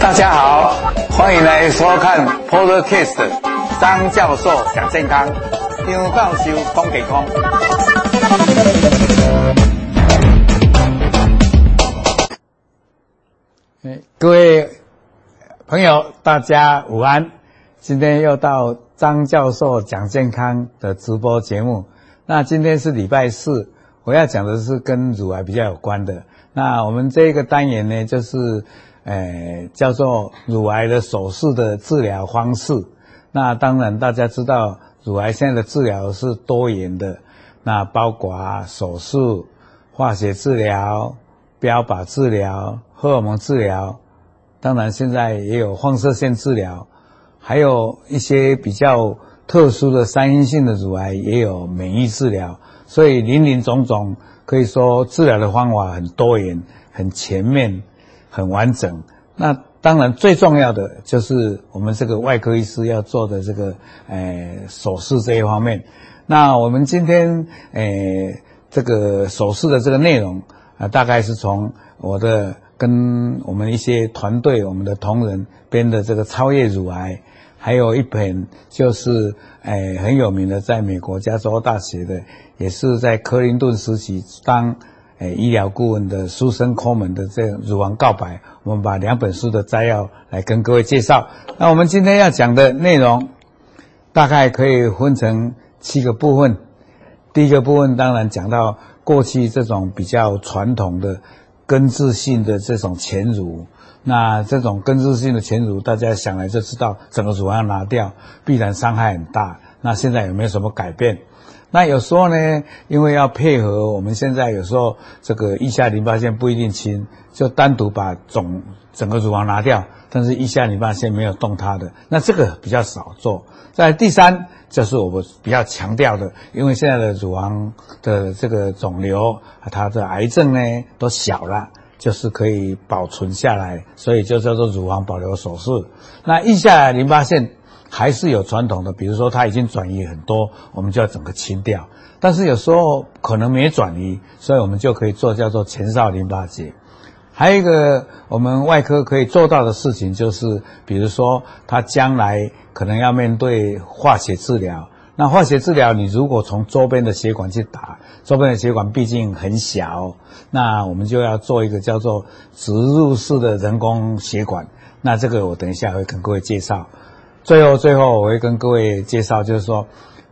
大家好，欢迎来收看 Podcast 张教授讲健康，张教授讲健康。各位朋友，大家午安。今天又到张教授讲健康的直播节目。那今天是礼拜四，我要讲的是跟乳癌比较有关的。那我们这个单元呢，就是呃叫做乳癌的手术的治疗方式。那当然大家知道，乳癌现在的治疗是多元的，那包括手术、化学治疗、标靶治疗、荷尔蒙治疗。当然现在也有放射线治疗。还有一些比较特殊的三阴性的乳癌，也有免疫治疗，所以林林总总，可以说治疗的方法很多元、很全面、很完整。那当然最重要的就是我们这个外科医师要做的这个呃手术这一方面。那我们今天呃这个手术的这个内容啊，大概是从我的跟我们一些团队、我们的同仁编的这个超越乳癌。还有一本就是诶、很有名的，在美国加州大学的，也是在克林顿时期当诶、医疗顾问的苏珊·科门的这《乳房告白》，我们把两本书的摘要来跟各位介绍。那我们今天要讲的内容，大概可以分成七个部分。第一个部分当然讲到过去这种比较传统的根治性的这种前乳。那这种根治性的前乳，大家想来就知道，整个乳房要拿掉，必然伤害很大。那现在有没有什么改变？那有时候呢，因为要配合我们现在有时候这个腋下淋巴腺不一定清，就单独把肿整个乳房拿掉，但是腋下淋巴腺没有动它的，那这个比较少做。在第三，就是我们比较强调的，因为现在的乳房的这个肿瘤，它的癌症呢都小了。就是可以保存下来，所以就叫做乳房保留手术。那腋下淋巴腺还是有传统的，比如说它已经转移很多，我们就要整个清掉。但是有时候可能没转移，所以我们就可以做叫做前哨淋巴结。还有一个我们外科可以做到的事情，就是比如说他将来可能要面对化学治疗。那化学治疗，你如果从周边的血管去打，周边的血管毕竟很小，那我们就要做一个叫做植入式的人工血管。那这个我等一下会跟各位介绍。最后，最后我会跟各位介绍，就是说，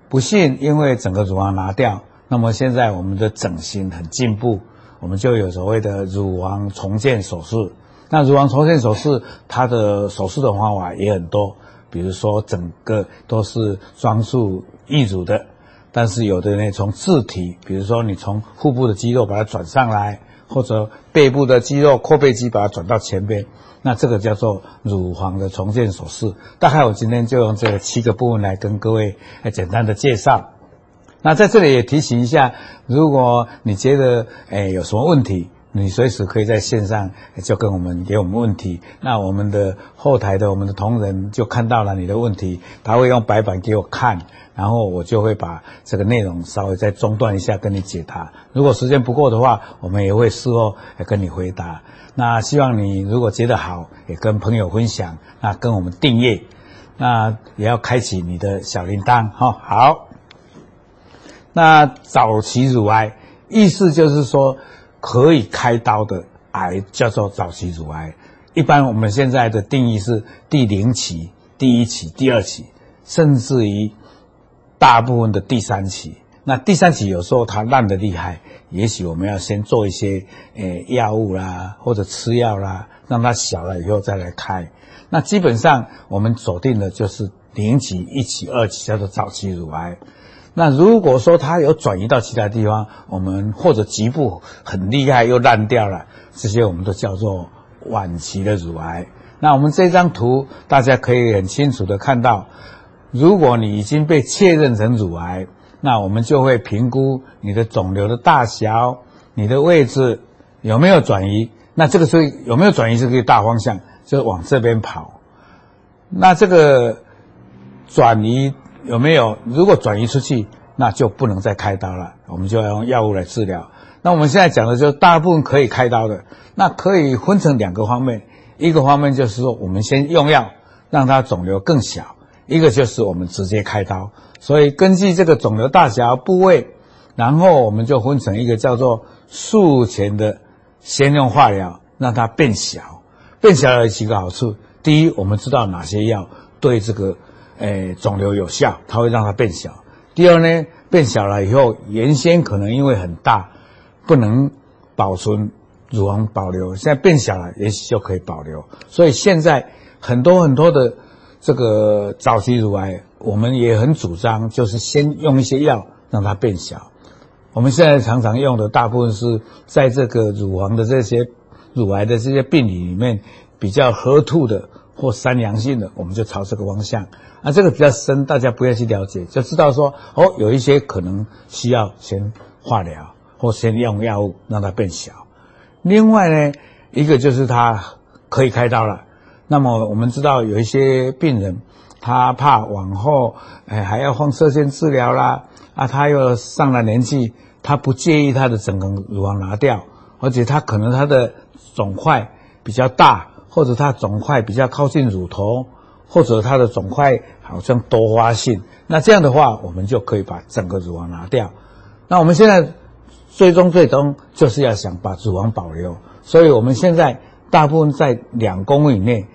不幸因为整个乳房拿掉，那么现在我们的整形很进步，我们就有所谓的乳房重建手术。那乳房重建手术，它的手术的方法也很多。比如说，整个都是装束义乳的，但是有的呢，从自体，比如说你从腹部的肌肉把它转上来，或者背部的肌肉阔背肌把它转到前边，那这个叫做乳房的重建手术。大概我今天就用这七个部分来跟各位来简单的介绍。那在这里也提醒一下，如果你觉得诶有什么问题，你随时可以在线上就跟我们给我们问题，那我们的后台的我们的同仁就看到了你的问题，他会用白板给我看，然后我就会把这个内容稍微再中断一下跟你解答。如果时间不够的话，我们也会事后来跟你回答。那希望你如果觉得好，也跟朋友分享，那跟我们订阅，那也要开启你的小铃铛哈。好，那早期乳癌意思就是说。可以开刀的癌叫做早期乳癌，一般我们现在的定义是第零期、第一期、第二期，甚至于大部分的第三期。那第三期有时候它烂得厉害，也许我们要先做一些呃药物啦，或者吃药啦，让它小了以后再来开。那基本上我们锁定的就是零期、一期、二期，叫做早期乳癌。那如果说它有转移到其他地方，我们或者局部很厉害又烂掉了，这些我们都叫做晚期的乳癌。那我们这张图大家可以很清楚的看到，如果你已经被确认成乳癌，那我们就会评估你的肿瘤的大小、你的位置有没有转移。那这个时候有没有转移是个大方向，就往这边跑。那这个转移。有没有？如果转移出去，那就不能再开刀了，我们就要用药物来治疗。那我们现在讲的就是大部分可以开刀的，那可以分成两个方面，一个方面就是说我们先用药让它肿瘤更小，一个就是我们直接开刀。所以根据这个肿瘤大小部位，然后我们就分成一个叫做术前的先用化疗让它变小，变小有几个好处。第一，我们知道哪些药对这个诶肿瘤有效，它会让它变小。第二呢，变小了以后，原先可能因为很大，不能保存乳房保留，现在变小了，也许就可以保留。所以现在很多很多的这个早期乳癌，我们也很主张，就是先用一些药让它变小。我们现在常常用的大部分是在这个乳房的这些乳癌的这些病理里面比较 HER2 的或三阳性的，我们就朝这个方向。啊，这个比较深，大家不要去了解，就知道说哦，有一些可能需要先化疗或先用药物让它变小。另外呢，一个就是它可以开刀了。那么我们知道有一些病人，他怕往后哎还要放射线治疗啦，啊，他又上了年纪，他不介意他的整个乳房拿掉，而且他可能他的肿块比较大，或者它肿块比较靠近乳头。或者它的肿块好像多发性，那这样的话，我们就可以把整个乳房拿掉。那我们现在最终最终就是要想把乳房保留，所以我们现在大部分在两公分以内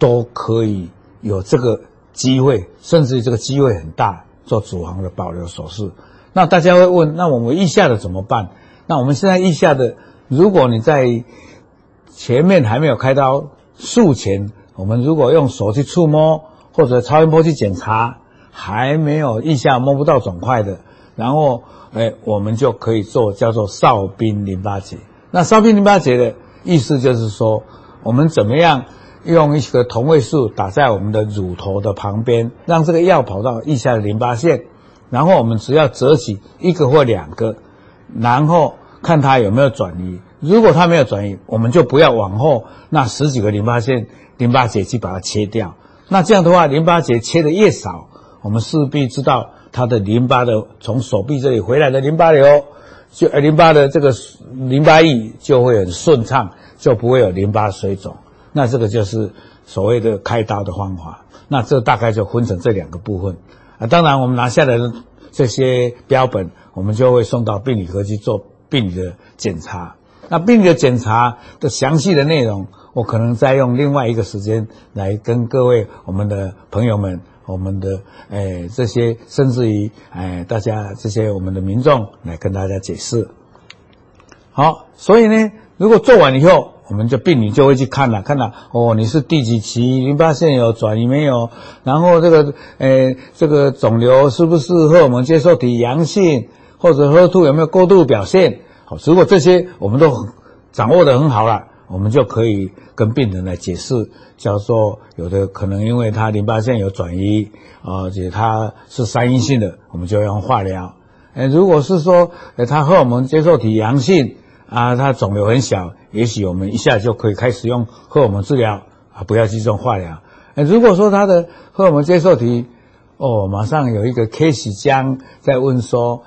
都可以有这个机会，甚至于这个机会很大做乳房的保留手术。那大家会问，那我们腋下的怎么办？那我们现在腋下的，如果你在前面还没有开刀术前。我们如果用手去触摸，或者超音波去检查，还没有腋下摸不到肿块的，然后，哎，我们就可以做叫做哨兵淋巴结。那哨兵淋巴结的意思就是说，我们怎么样用一个同位素打在我们的乳头的旁边，让这个药跑到腋下的淋巴腺，然后我们只要折起一个或两个，然后看它有没有转移。如果它没有转移，我们就不要往后那十几个淋巴腺。淋巴结去把它切掉，那这样的话，淋巴结切的越少，我们势必知道它的淋巴的从手臂这里回来的淋巴瘤，就呃淋巴的这个淋巴液就会很顺畅，就不会有淋巴水肿。那这个就是所谓的开刀的方法。那这大概就分成这两个部分啊。当然，我们拿下来的这些标本，我们就会送到病理科去做病理的检查。那病的检查的详细的内容。我可能再用另外一个时间来跟各位我们的朋友们、我们的诶、这些，甚至于诶、大家这些我们的民众来跟大家解释。好，所以呢，如果做完以后，我们就病理就会去看了，看了哦，你是第几期，淋巴腺有转移没有？然后这个诶、这个肿瘤是不是荷尔蒙接受体阳性，或者喝吐有没有过度表现？如果这些我们都掌握得很好了。我们就可以跟病人来解释，叫做有的可能因为他淋巴腺有转移，而且他是三阴性的，我们就用化疗。诶，如果是说，他荷尔蒙接受体阳性啊，他肿瘤很小，也许我们一下就可以开始用荷尔蒙治疗啊，不要去做化疗。诶，如果说他的荷尔蒙接受体，哦，马上有一个 case 将在问说，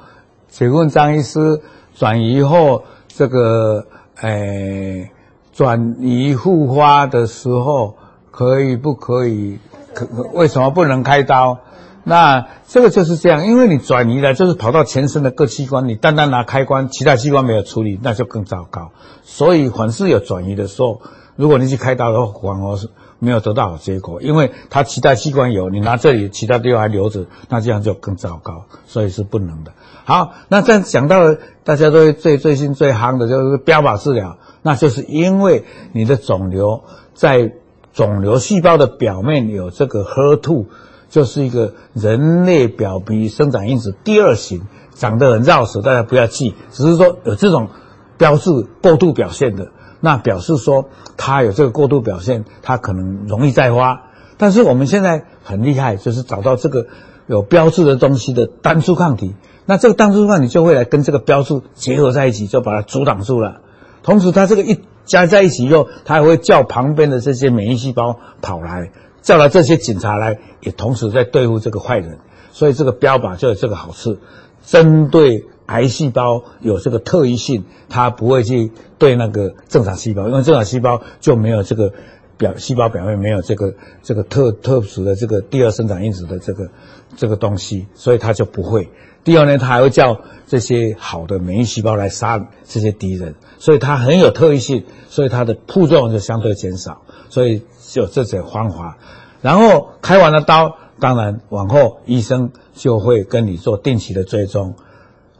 请问张医师，转移后这个诶。转移复发的时候可以不可以？可为什么不能开刀？那这个就是这样，因为你转移了，就是跑到全身的各器官，你单单拿开关，其他器官没有处理，那就更糟糕。所以凡是有转移的时候，如果你去开刀的话，反而是没有得到好结果，因为它其他器官有，你拿这里，其他地方还留着，那这样就更糟糕，所以是不能的。好，那再讲到了大家都最最新最夯的就是标靶治疗。那就是因为你的肿瘤在肿瘤细胞的表面有这个 HER2，就是一个人类表皮生长因子第二型，长得很绕舌，大家不要记，只是说有这种标志过度表现的，那表示说它有这个过度表现，它可能容易再发。但是我们现在很厉害，就是找到这个有标志的东西的单株抗体，那这个单株抗体就会来跟这个标志结合在一起，就把它阻挡住了。同时，它这个一加在一起以后，它还会叫旁边的这些免疫细胞跑来，叫来这些警察来，也同时在对付这个坏人。所以，这个标靶就有这个好处，针对癌细胞有这个特异性，它不会去对那个正常细胞，因为正常细胞就没有这个表细胞表面没有这个这个特特殊的这个第二生长因子的这个这个东西，所以它就不会。第二呢，它还会叫这些好的免疫细胞来杀这些敌人，所以它很有特异性，所以它的副作用就相对减少，所以就这种方法。然后开完了刀，当然往后医生就会跟你做定期的追踪。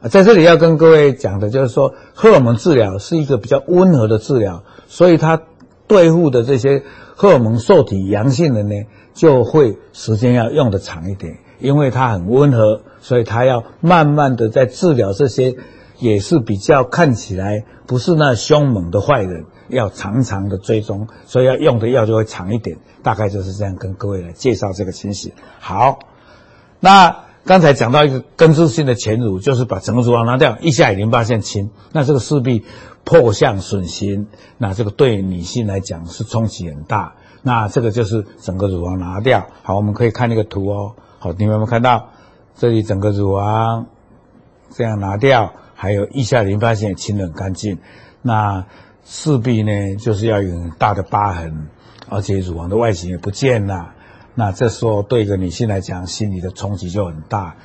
在这里要跟各位讲的就是说，荷尔蒙治疗是一个比较温和的治疗，所以它对付的这些荷尔蒙受体阳性的呢，就会时间要用得长一点，因为它很温和，所以它要慢慢的在治疗这些也是比较看起来不是那凶猛的坏人，要长长的追踪，所以要用的药就会长一点。大概就是这样跟各位来介绍这个情形。好，那。刚才讲到一个根治性的前乳，就是把整个乳房拿掉，腋下淋巴腺清，那这个势必破相损形，那这个对女性来讲是冲击很大。那这个就是整个乳房拿掉。好，我们可以看那个图哦。好，你们有没有看到这里整个乳房这样拿掉，还有腋下淋巴腺清得很干净。那势必呢，就是要有很大的疤痕，而且乳房的外形也不见了。那这时候对一个女性来讲，心理的冲击就很大，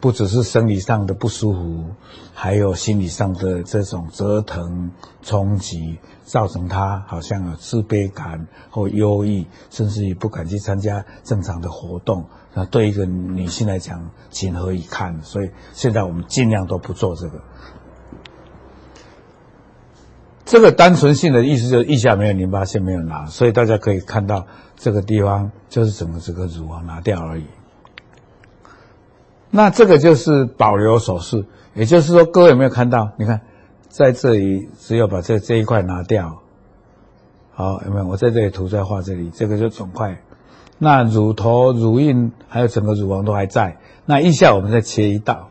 不只是生理上的不舒服，还有心理上的这种折腾冲击，造成她好像有自卑感或忧郁，甚至于不敢去参加正常的活动。那对一个女性来讲，情何以堪？所以现在我们尽量都不做这个。这个单纯性的意思就是腋下没有淋巴腺没有拿，所以大家可以看到这个地方就是整个这个乳房拿掉而已。那这个就是保留手术，也就是说，各位有没有看到？你看，在这里只有把这这一块拿掉，好，有没有？我在这里涂在画这里，这个就肿块。那乳头、乳晕还有整个乳房都还在。那腋下我们再切一道，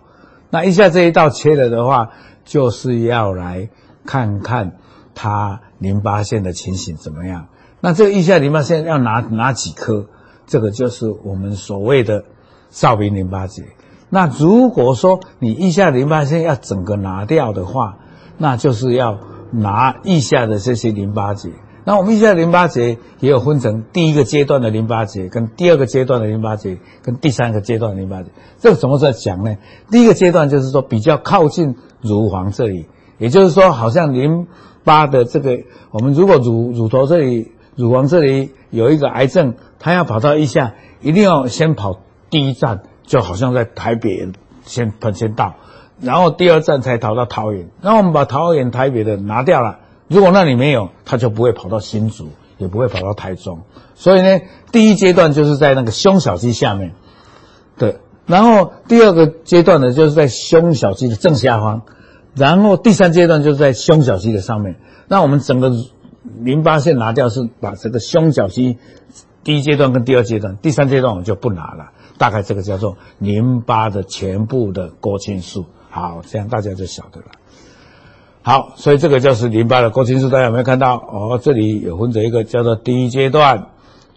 那腋下这一道切了的话，就是要来看看。它淋巴腺的情形怎么样？那这个腋下淋巴腺要拿哪几颗？这个就是我们所谓的哨兵淋巴结。那如果说你腋下淋巴腺要整个拿掉的话，那就是要拿腋下的这些淋巴结。那我们腋下淋巴结也有分成第一个阶段的淋巴结，跟第二个阶段的淋巴结，跟第三个阶段淋巴结。这个怎么在讲呢？第一个阶段就是说比较靠近乳房这里，也就是说好像淋。巴的这个，我们如果乳乳头这里、乳房这里有一个癌症，它要跑到腋下，一定要先跑第一站，就好像在台北先先到，然后第二站才跑到桃园。那我们把桃园、台北的拿掉了，如果那里没有，他就不会跑到新竹，也不会跑到台中。所以呢，第一阶段就是在那个胸小肌下面，对，然后第二个阶段呢，就是在胸小肌的正下方。然后第三阶段就是在胸小肌的上面，那我们整个淋巴腺拿掉是把这个胸小肌第一阶段跟第二阶段，第三阶段我们就不拿了，大概这个叫做淋巴的全部的沟清术。好，这样大家就晓得了。好，所以这个就是淋巴的沟清术，大家有没有看到？哦，这里有分成一个叫做第一阶段、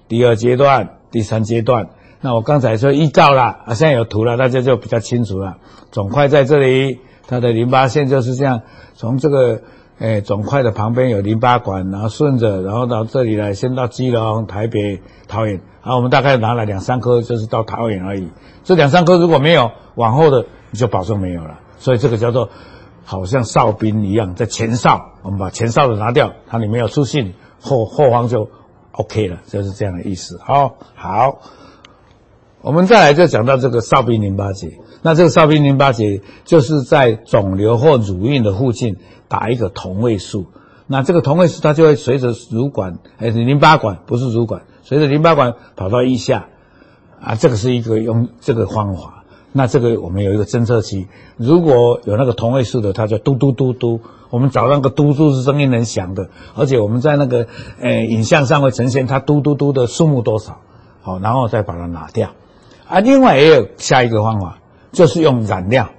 第二阶段、第三阶段。那我刚才说预告了啊，现在有图了，大家就比较清楚了。肿块在这里。它的淋巴腺就是这样，从这个诶肿块的旁边有淋巴管，然后顺着，然后到这里来，先到基隆、台北、桃园。好，我们大概拿了两三颗，就是到桃园而已。这两三颗如果没有，往后的你就保证没有了。所以这个叫做好像哨兵一样，在前哨，我们把前哨的拿掉，它里面有出信，后后方就 OK 了，就是这样的意思。好，好，我们再来就讲到这个哨兵淋巴结。那这个哨兵淋巴结就是在肿瘤或乳晕的附近打一个同位素，那这个同位素它就会随着乳管，哎，淋巴管不是乳管，随着淋巴管跑到腋下，啊，这个是一个用这个方法。那这个我们有一个侦测器，如果有那个同位素的，它就嘟嘟嘟嘟，我们找那个嘟嘟是声音能响的，而且我们在那个呃影像上会呈现它嘟嘟嘟的数目多少，好，然后再把它拿掉。啊，另外也有下一个方法。就是用染料，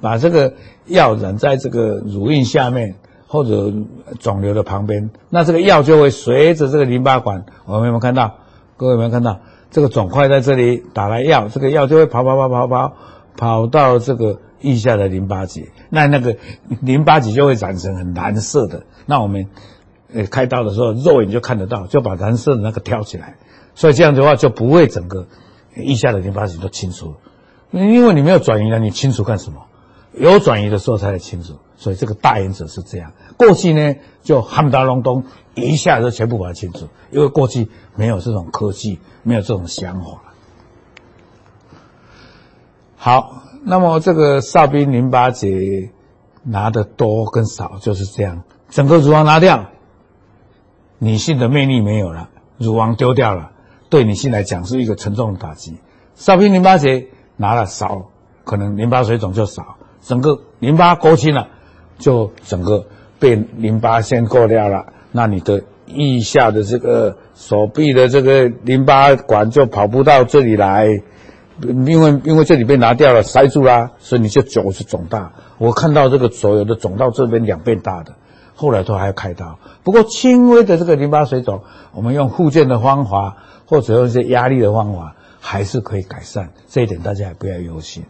把这个药染在这个乳晕下面或者肿瘤的旁边，那这个药就会随着这个淋巴管，我们有没有看到？各位有没有看到？这个肿块在这里打来药，这个药就会跑跑跑跑跑跑到这个腋下的淋巴结，那那个淋巴结就会染成很蓝色的。那我们呃开刀的时候，肉眼就看得到，就把蓝色的那个挑起来。所以这样的话就不会整个一下子淋巴结都清除，因为你没有转移了，你清除干什么？有转移的时候才来清除。所以这个大原则是这样。过去呢，就哈姆达隆冬一下就全部把它清除，因为过去没有这种科技，没有这种想法。好，那么这个哨兵淋巴结拿的多跟少就是这样。整个乳房拿掉，女性的魅力没有了，乳房丢掉了，对女性来讲是一个沉重的打击。哨兵淋巴结拿了少，可能淋巴水肿就少，整个淋巴沟清了。就整个被淋巴腺过掉了，那你的腋下的这个手臂的这个淋巴管就跑不到这里来，因为因为这里被拿掉了，塞住了，所以你就总是肿大。我看到这个所有的肿到这边两倍大的，后来都还要开刀。不过轻微的这个淋巴水肿，我们用复健的方法或者用一些压力的方法，还是可以改善。这一点大家也不要忧心。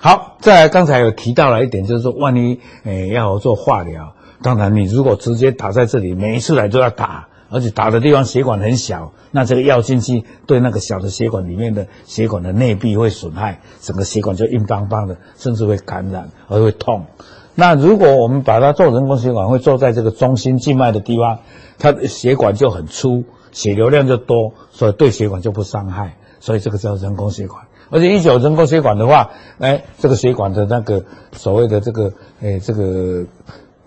好，再来，刚才有提到了一点，就是说，万一诶要做化疗，当然你如果直接打在这里，每一次来都要打，而且打的地方血管很小，那这个药进去对那个小的血管里面的血管的内壁会损害，整个血管就硬邦邦的，甚至会感染而会痛。那如果我们把它做人工血管，会做在这个中心静脉的地方，它的血管就很粗，血流量就多，所以对血管就不伤害，所以这个叫人工血管。而且一有人工血管的话，哎，这个血管的那个所谓的这个，哎，这个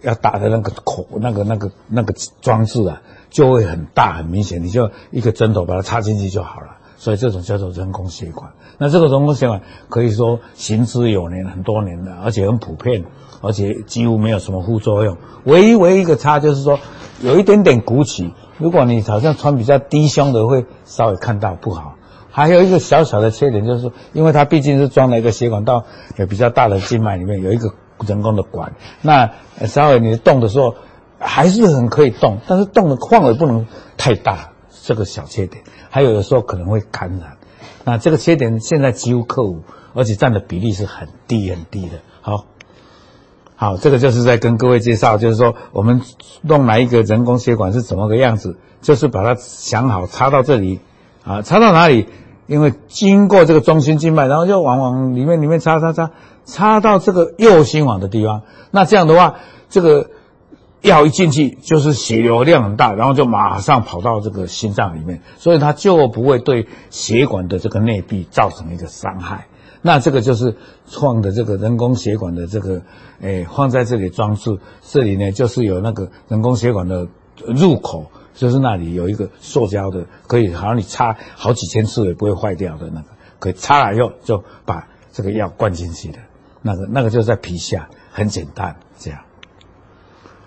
要打的那个口，那个那个那个装置啊，就会很大很明显，你就一个针头把它插进去就好了。所以这种叫做人工血管。那这个人工血管可以说行之有年，很多年了，而且很普遍，而且几乎没有什么副作用。唯一唯一一个差就是说有一点点鼓起，如果你好像穿比较低胸的，会稍微看到不好。还有一个小小的缺点，就是因为它毕竟是装了一个血管道有比较大的静脉里面，有一个人工的管，那稍微你动的时候还是很可以动，但是动的范围不能太大，这个小缺点。还有的时候可能会感染，那这个缺点现在几乎克服，而且占的比例是很低很低的。好，好，这个就是在跟各位介绍，就是说我们弄来一个人工血管是怎么个样子，就是把它想好插到这里。啊，插到哪里？因为经过这个中心静脉，然后就往往里面里面插插插，插到这个右心房的地方。那这样的话，这个药一进去就是血流量很大，然后就马上跑到这个心脏里面，所以它就不会对血管的这个内壁造成一个伤害。那这个就是创的这个人工血管的这个，诶，放在这里装置，这里呢就是有那个人工血管的入口。就是那里有一个塑胶的，可以好像你插好几千次也不会坏掉的那个，可以插了以后就把这个药灌进去的，那个那个就在皮下，很简单这样。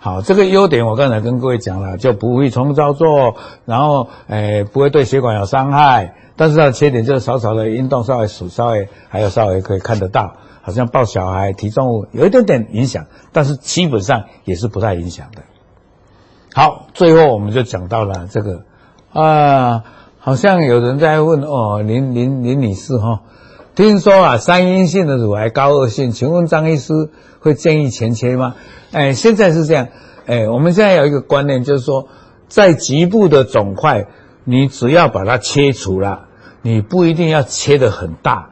好，这个优点我刚才跟各位讲了，就不会重操作，然后诶不会对血管有伤害，但是它的缺点就是少少的运动，稍微数稍微还有稍微可以看得到，好像抱小孩提重物有一点点影响，但是基本上也是不太影响的。好，最后我们就讲到了这个，啊，好像有人在问哦，林林林女士哈、听说啊，三阴性的乳癌高恶性，请问张医师会建议前切吗？哎，现在是这样，哎，我们现在有一个观念，就是说，在局部的肿块，你只要把它切除了，你不一定要切得很大，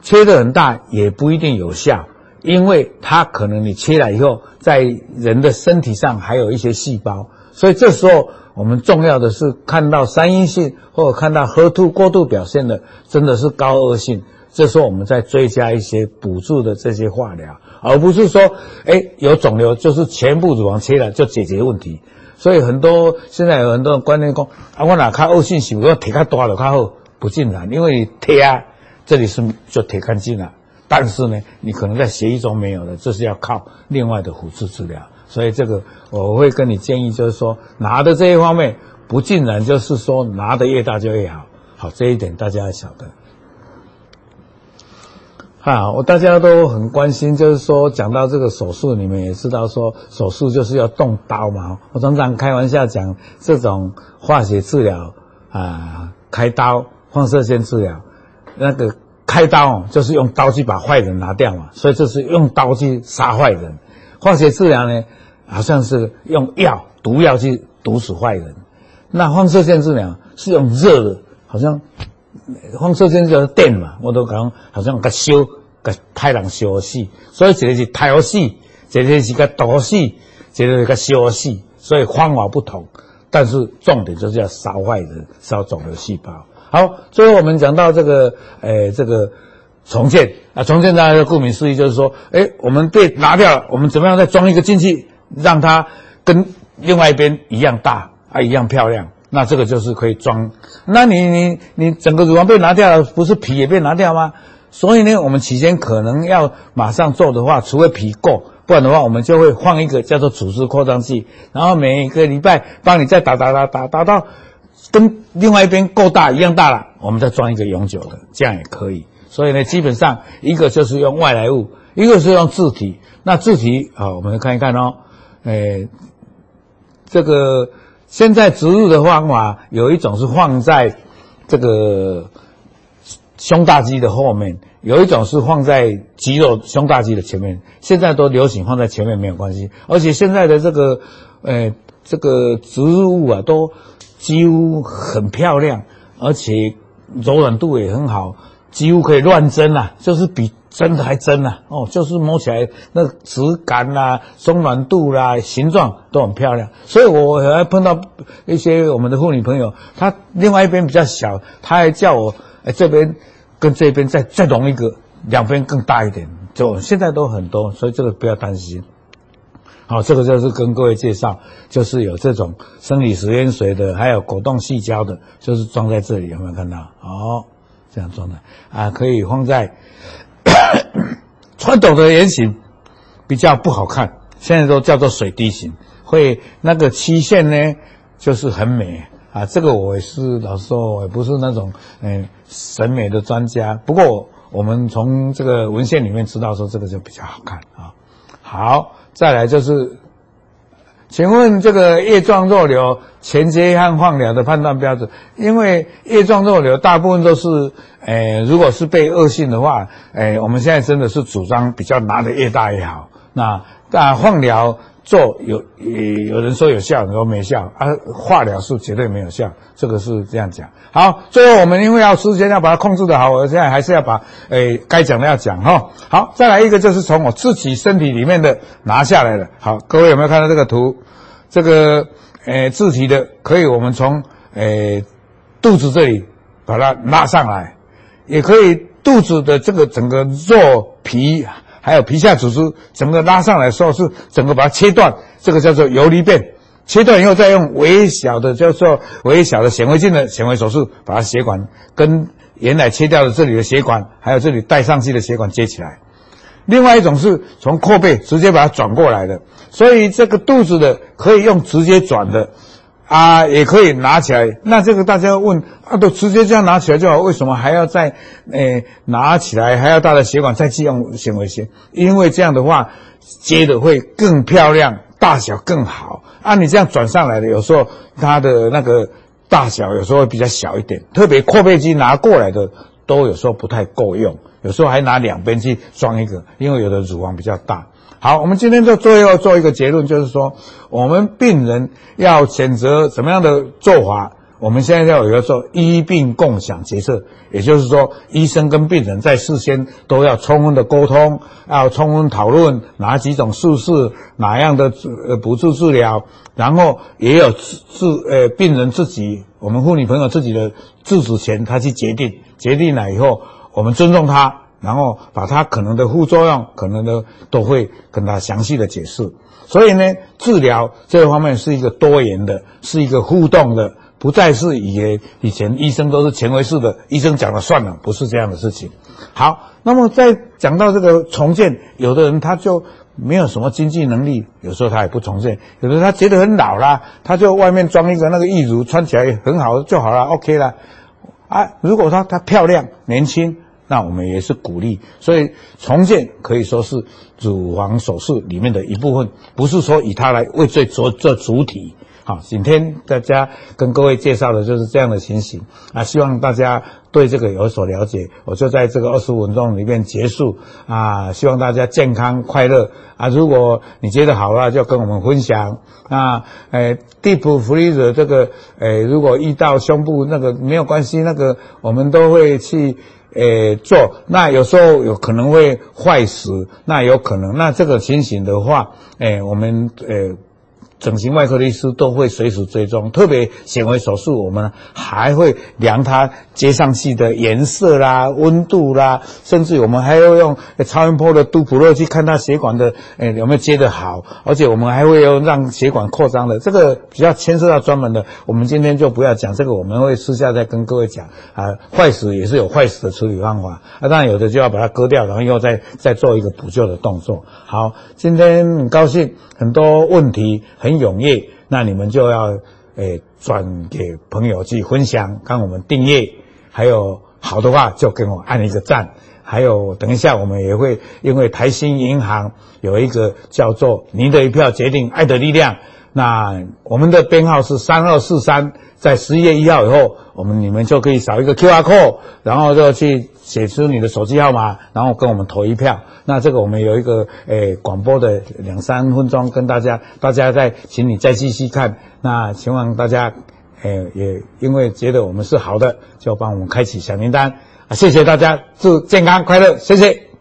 切得很大也不一定有效。因为它可能你切了以后，在人的身体上还有一些细胞，所以这时候我们重要的是看到三阴性或者看到 HER2 过度表现的，真的是高恶性，这时候我们再追加一些补助的这些化疗，而不是说，哎，有肿瘤就是全部乳房切了就解决问题。所以很多现在有很多人观念说，啊，我哪看恶性是我贴较大了较好，不尽然，因为贴啊，这里是就贴干净了。但是呢，你可能在协议中没有的，这是要靠另外的辅助治疗。所以这个我会跟你建议，就是说拿的这一方面不尽然就是说拿的越大就越好。好，这一点大家要晓得。好，我大家都很关心，就是说讲到这个手术，你们也知道说手术就是要动刀嘛。我常常开玩笑讲，这种化学治疗啊，开刀、放射线治疗，那个。开刀就是用刀去把坏人拿掉嘛，所以这是用刀去杀坏人。化学治疗呢，好像是用药毒药去毒死坏人。那放射线治疗是用热的，好像放射线就是电嘛，我都讲好像个烧个太阳烧死，所以这个是太阳死，这个是个毒死，这个是个烧死，所以方法不同，但是重点就是要烧坏人，烧肿瘤细胞。好，最后我们讲到这个，诶、这个重建。啊，重建大家顾名思义就是说，诶，我们被拿掉了，我们怎么样再装一个进去，让它跟另外一边一样大啊，一样漂亮，那这个就是可以装。那你你你整个乳房被拿掉了，不是皮也被拿掉吗？所以呢，我们期间可能要马上做的话，除非皮够，不然的话，我们就会换一个叫做组织扩张器，然后每个礼拜帮你再打打打打打到。跟另外一边够大一样大了，我们再装一个永久的，这样也可以。所以呢，基本上一个就是用外来物，一个是用自体。那自体啊，我们看一看哦。诶，这个现在植入的方法有一种是放在这个胸大肌的后面，有一种是放在肌肉胸大肌的前面。现在都流行放在前面没有关系，而且现在的这个呃这个植入物啊都。几乎很漂亮，而且柔软度也很好，几乎可以乱针啊，就是比真的还真啊！哦，就是摸起来那个质感啦、松软度啦、形状都很漂亮。所以我还碰到一些我们的妇女朋友，她另外一边比较小，她还叫我哎这边跟这边再再隆一个，两边更大一点。就现在都很多，所以这个不要担心。好，这个就是跟各位介绍，就是有这种生理食盐水的，还有果冻细胶的，就是装在这里，有没有看到？哦，这样装的啊，可以放在 传统的圆形比较不好看，现在都叫做水滴形，会那个曲线呢，就是很美啊。这个我也是老实说，我也不是那种嗯审美的专家，不过我们从这个文献里面知道说这个就比较好看啊。好。再来就是，请问这个叶状肉瘤前接和放疗的判断标准？因为叶状肉瘤大部分都是，诶、如果是被恶性的话，诶、我们现在真的是主张比较拿的越大越好。那但放疗。做有有人说有效，有人说没效啊。化疗是绝对没有效，这个是这样讲。好，最后我们因为要时间要把它控制的好，我现在还是要把诶该讲的要讲哈。好，再来一个就是从我自己身体里面的拿下来的。好，各位有没有看到这个图？这个诶自体的可以我们从诶肚子这里把它拉上来，也可以肚子的这个整个肉皮。还有皮下组织整个拉上来的时候，是整个把它切断，这个叫做游离变。切断以后，再用微小的叫做微小的显微镜的显微手术，把它血管跟原来切掉的这里的血管，还有这里带上去的血管接起来。另外一种是从阔背直接把它转过来的，所以这个肚子的可以用直接转的。啊，也可以拿起来。那这个大家问啊，都直接这样拿起来就好，为什么还要再诶、拿起来还要大的血管再去用纤维线？因为这样的话接的会更漂亮，大小更好。啊，你这样转上来的，有时候它的那个大小有时候会比较小一点，特别扩背肌拿过来的都有时候不太够用，有时候还拿两边去装一个，因为有的乳房比较大。好，我们今天就最后做一个结论，就是说，我们病人要选择什么样的做法。我们现在要有一个做医病共享决策，也就是说，医生跟病人在事先都要充分的沟通，要充分讨论哪几种术式，哪样的呃补助治疗，然后也有自自呃病人自己，我们妇女朋友自己的自主权，他去决定，决定了以后，我们尊重他。然后把它可能的副作用，可能的都会跟他详细的解释。所以呢，治疗这方面是一个多元的，是一个互动的，不再是以以前医生都是权威式的，医生讲了算了，不是这样的事情。好，那么再讲到这个重建，有的人他就没有什么经济能力，有时候他也不重建；有的人他觉得很老了，他就外面装一个那个义乳，穿起来很好就好了，OK 了。啊，如果他他漂亮年轻。那我们也是鼓励，所以重建可以说是乳房手术里面的一部分，不是说以它来为最做做主体。好，今天大家跟各位介绍的就是这样的情形啊，希望大家对这个有所了解。我就在这个二十五分钟里面结束啊，希望大家健康快乐啊。如果你觉得好了，就跟我们分享啊。诶，Deep Freeze 这个诶，如果遇到胸部那个没有关系，那个我们都会去诶做。那有时候有可能会坏死，那有可能，那这个情形的话，诶，我们诶。整形外科的医师都会随时追踪，特别显微手术，我们还会量它接上去的颜色啦、温度啦，甚至我们还要用超音波的杜普勒去看它血管的，诶有没有接得好，而且我们还会有让血管扩张的，这个比较牵涉到专门的，我们今天就不要讲这个，我们会私下再跟各位讲啊。坏死也是有坏死的处理方法，啊，当然有的就要把它割掉，然后又再再做一个补救的动作。好，今天很高兴，很多问题很。永业，那你们就要诶转给朋友去分享，看我们订阅，还有好的话就给我按一个赞，还有等一下我们也会因为台新银行有一个叫做“您的一票决定爱的力量”，那我们的编号是三二四三，在十一月一号以后，我们你们就可以扫一个 QR code，然后就去写出你的手机号码，然后跟我们投一票。那这个我们有一个诶广播的两三分钟，跟大家，大家再请你再继续看。那希望大家诶也因为觉得我们是好的，就帮我们开启小铃铛啊！谢谢大家，祝健康快乐，谢谢。